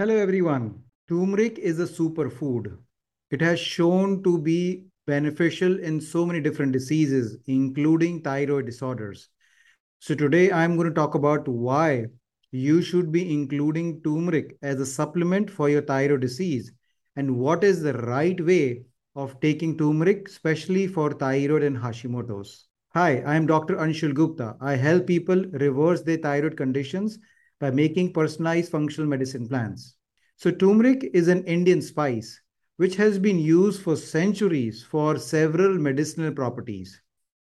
Hello, everyone. Turmeric is a superfood. It has shown to be beneficial in so many different diseases, including thyroid disorders. So today I'm going to talk about why you should be including turmeric as a supplement for your thyroid disease and what is the right way of taking turmeric, especially for thyroid and Hashimoto's. Hi, I'm Dr. Anshul Gupta. I help people reverse their thyroid conditions by making personalized functional medicine plans. So turmeric is an Indian spice which has been used for centuries for several medicinal properties.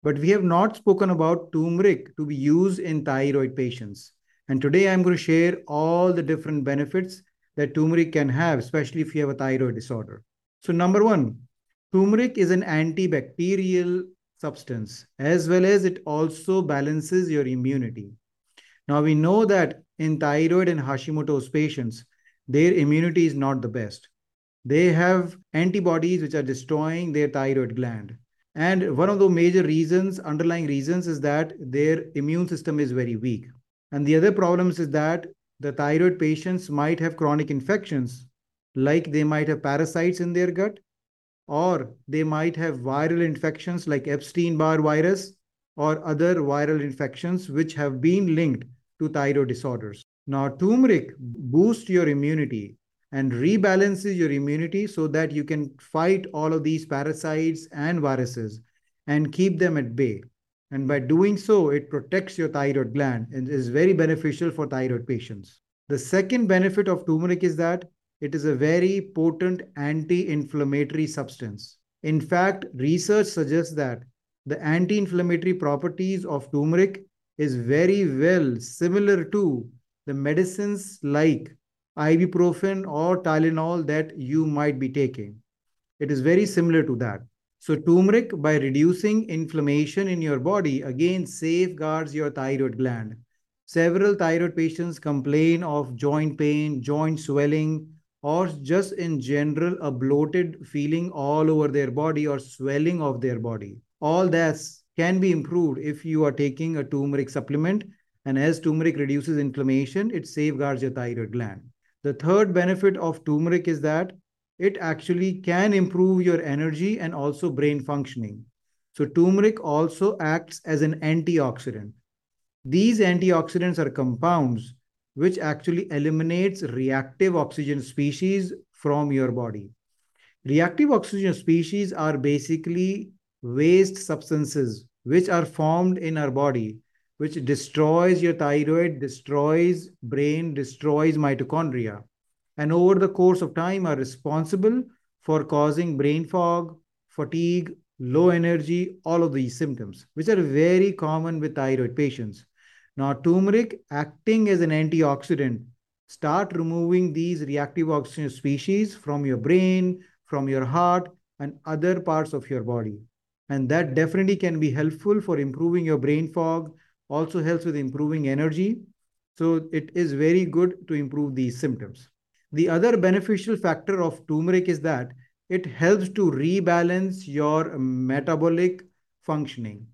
But we have not spoken about turmeric to be used in thyroid patients. And today I'm going to share all the different benefits that turmeric can have, especially if you have a thyroid disorder. So number one, turmeric is an antibacterial substance as well as it also balances your immunity. Now we know that in thyroid and Hashimoto's patients, their immunity is not the best. They have antibodies which are destroying their thyroid gland. And one of the major reasons, underlying reasons, is that their immune system is very weak. And the other problems is that the thyroid patients might have chronic infections, like they might have parasites in their gut, or they might have viral infections like Epstein-Barr virus or other viral infections which have been linked to thyroid disorders. Now, turmeric boosts your immunity and rebalances your immunity so that you can fight all of these parasites and viruses and keep them at bay. And by doing so, it protects your thyroid gland and is very beneficial for thyroid patients. The second benefit of turmeric is that it is a very potent anti-inflammatory substance. In fact, research suggests that the anti-inflammatory properties of turmeric is very well similar to the medicines like ibuprofen or Tylenol that you might be taking. It is very similar to that. So turmeric, by reducing inflammation in your body, again safeguards your thyroid gland. Several thyroid patients complain of joint pain, joint swelling, or just in general a bloated feeling all over their body or swelling of their body. All that can be improved if you are taking a turmeric supplement. And as turmeric reduces inflammation, it safeguards your thyroid gland. The third benefit of turmeric is that it actually can improve your energy and also brain functioning. So turmeric also acts as an antioxidant. These antioxidants are compounds which actually eliminates reactive oxygen species from your body. Reactive oxygen species are basically waste substances which are formed in our body which destroys your thyroid, destroys brain, destroys mitochondria, and over the course of time are responsible for causing brain fog, fatigue, low energy, all of these symptoms, which are very common with thyroid patients. Now, turmeric acting as an antioxidant, start removing these reactive oxygen species from your brain, from your heart, and other parts of your body. And that definitely can be helpful for improving your brain fog, also helps with improving energy. So it is very good to improve these symptoms. The other beneficial factor of turmeric is that it helps to rebalance your metabolic functioning.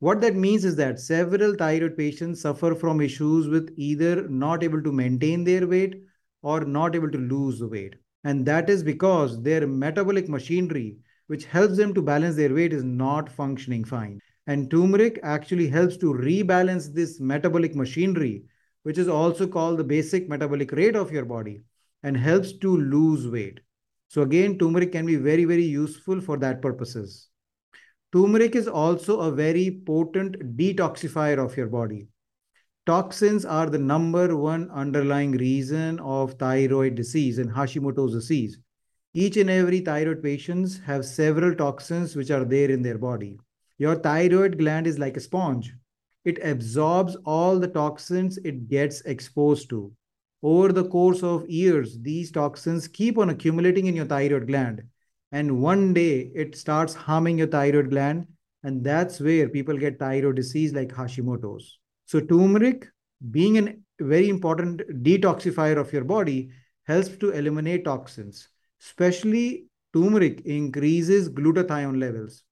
What that means is that several thyroid patients suffer from issues with either not able to maintain their weight or not able to lose weight. And that is because their metabolic machinery, which helps them to balance their weight, is not functioning fine. And turmeric actually helps to rebalance this metabolic machinery, which is also called the basic metabolic rate of your body and helps to lose weight. So again, turmeric can be very, very useful for that purposes. Turmeric is also a very potent detoxifier of your body. Toxins are the number one underlying reason of thyroid disease and Hashimoto's disease. Each and every thyroid patients have several toxins which are there in their body. Your thyroid gland is like a sponge. It absorbs all the toxins it gets exposed to. Over the course of years, these toxins keep on accumulating in your thyroid gland. And one day it starts harming your thyroid gland. And that's where people get thyroid disease like Hashimoto's. So turmeric, being a very important detoxifier of your body, helps to eliminate toxins. Especially turmeric increases glutathione levels.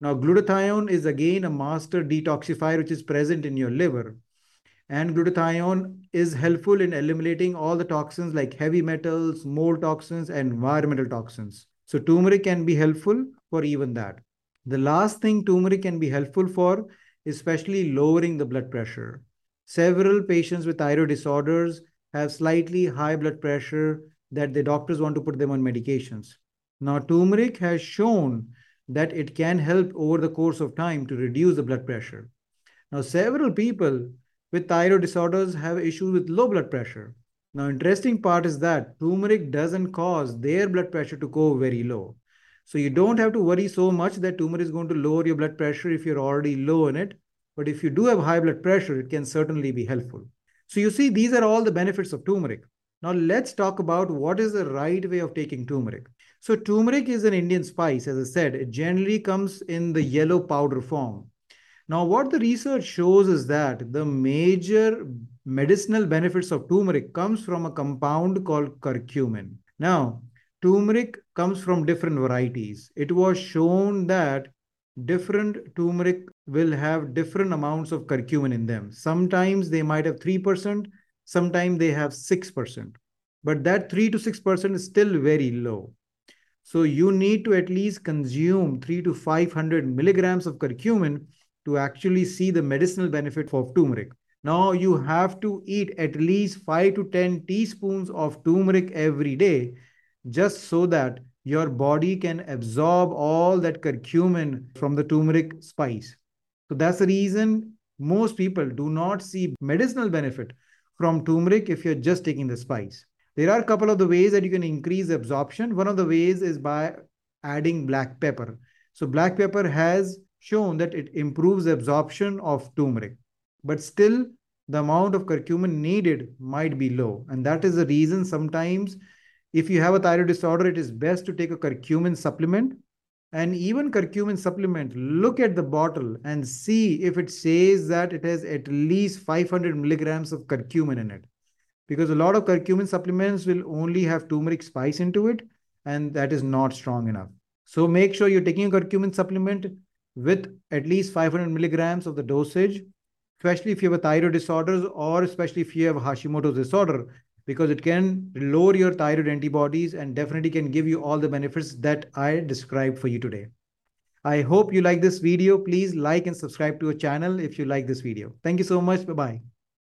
Now, glutathione is again a master detoxifier which is present in your liver. And glutathione is helpful in eliminating all the toxins like heavy metals, mold toxins, and environmental toxins. So turmeric can be helpful for even that. The last thing turmeric can be helpful for, especially lowering the blood pressure. Several patients with thyroid disorders have slightly high blood pressure that the doctors want to put them on medications. Now, turmeric has shown that it can help over the course of time to reduce the blood pressure. Now, several people with thyroid disorders have issues with low blood pressure. Now, interesting part is that turmeric doesn't cause their blood pressure to go very low. So you don't have to worry so much that turmeric is going to lower your blood pressure if you're already low in it. But if you do have high blood pressure, it can certainly be helpful. So you see, these are all the benefits of turmeric. Now let's talk about what is the right way of taking turmeric. So turmeric is an Indian spice, as I said, it generally comes in the yellow powder form. Now, what the research shows is that the major medicinal benefits of turmeric comes from a compound called curcumin. Now, turmeric comes from different varieties. It was shown that different turmeric will have different amounts of curcumin in them. Sometimes they might have 3%, sometimes they have 6%. But that 3 to 6% is still very low. So you need to at least consume 3 to 500 milligrams of curcumin to actually see the medicinal benefit of turmeric. Now you have to eat at least 5 to 10 teaspoons of turmeric every day just so that your body can absorb all that curcumin from the turmeric spice. So that's the reason most people do not see medicinal benefit from turmeric if you're just taking the spice. There are a couple of the ways that you can increase absorption. One of the ways is by adding black pepper. So black pepper has shown that it improves absorption of turmeric, but still the amount of curcumin needed might be low. And that is the reason sometimes if you have a thyroid disorder, it is best to take a curcumin supplement. And even curcumin supplement, look at the bottle and see if it says that it has at least 500 milligrams of curcumin in it. Because a lot of curcumin supplements will only have turmeric spice into it, and that is not strong enough. So make sure you're taking a curcumin supplement with at least 500 milligrams of the dosage, especially if you have a thyroid disorders or especially if you have Hashimoto's disorder, because it can lower your thyroid antibodies and definitely can give you all the benefits that I described for you today. I hope you like this video. Please like and subscribe to our channel if you like this video. Thank you so much. Bye-bye.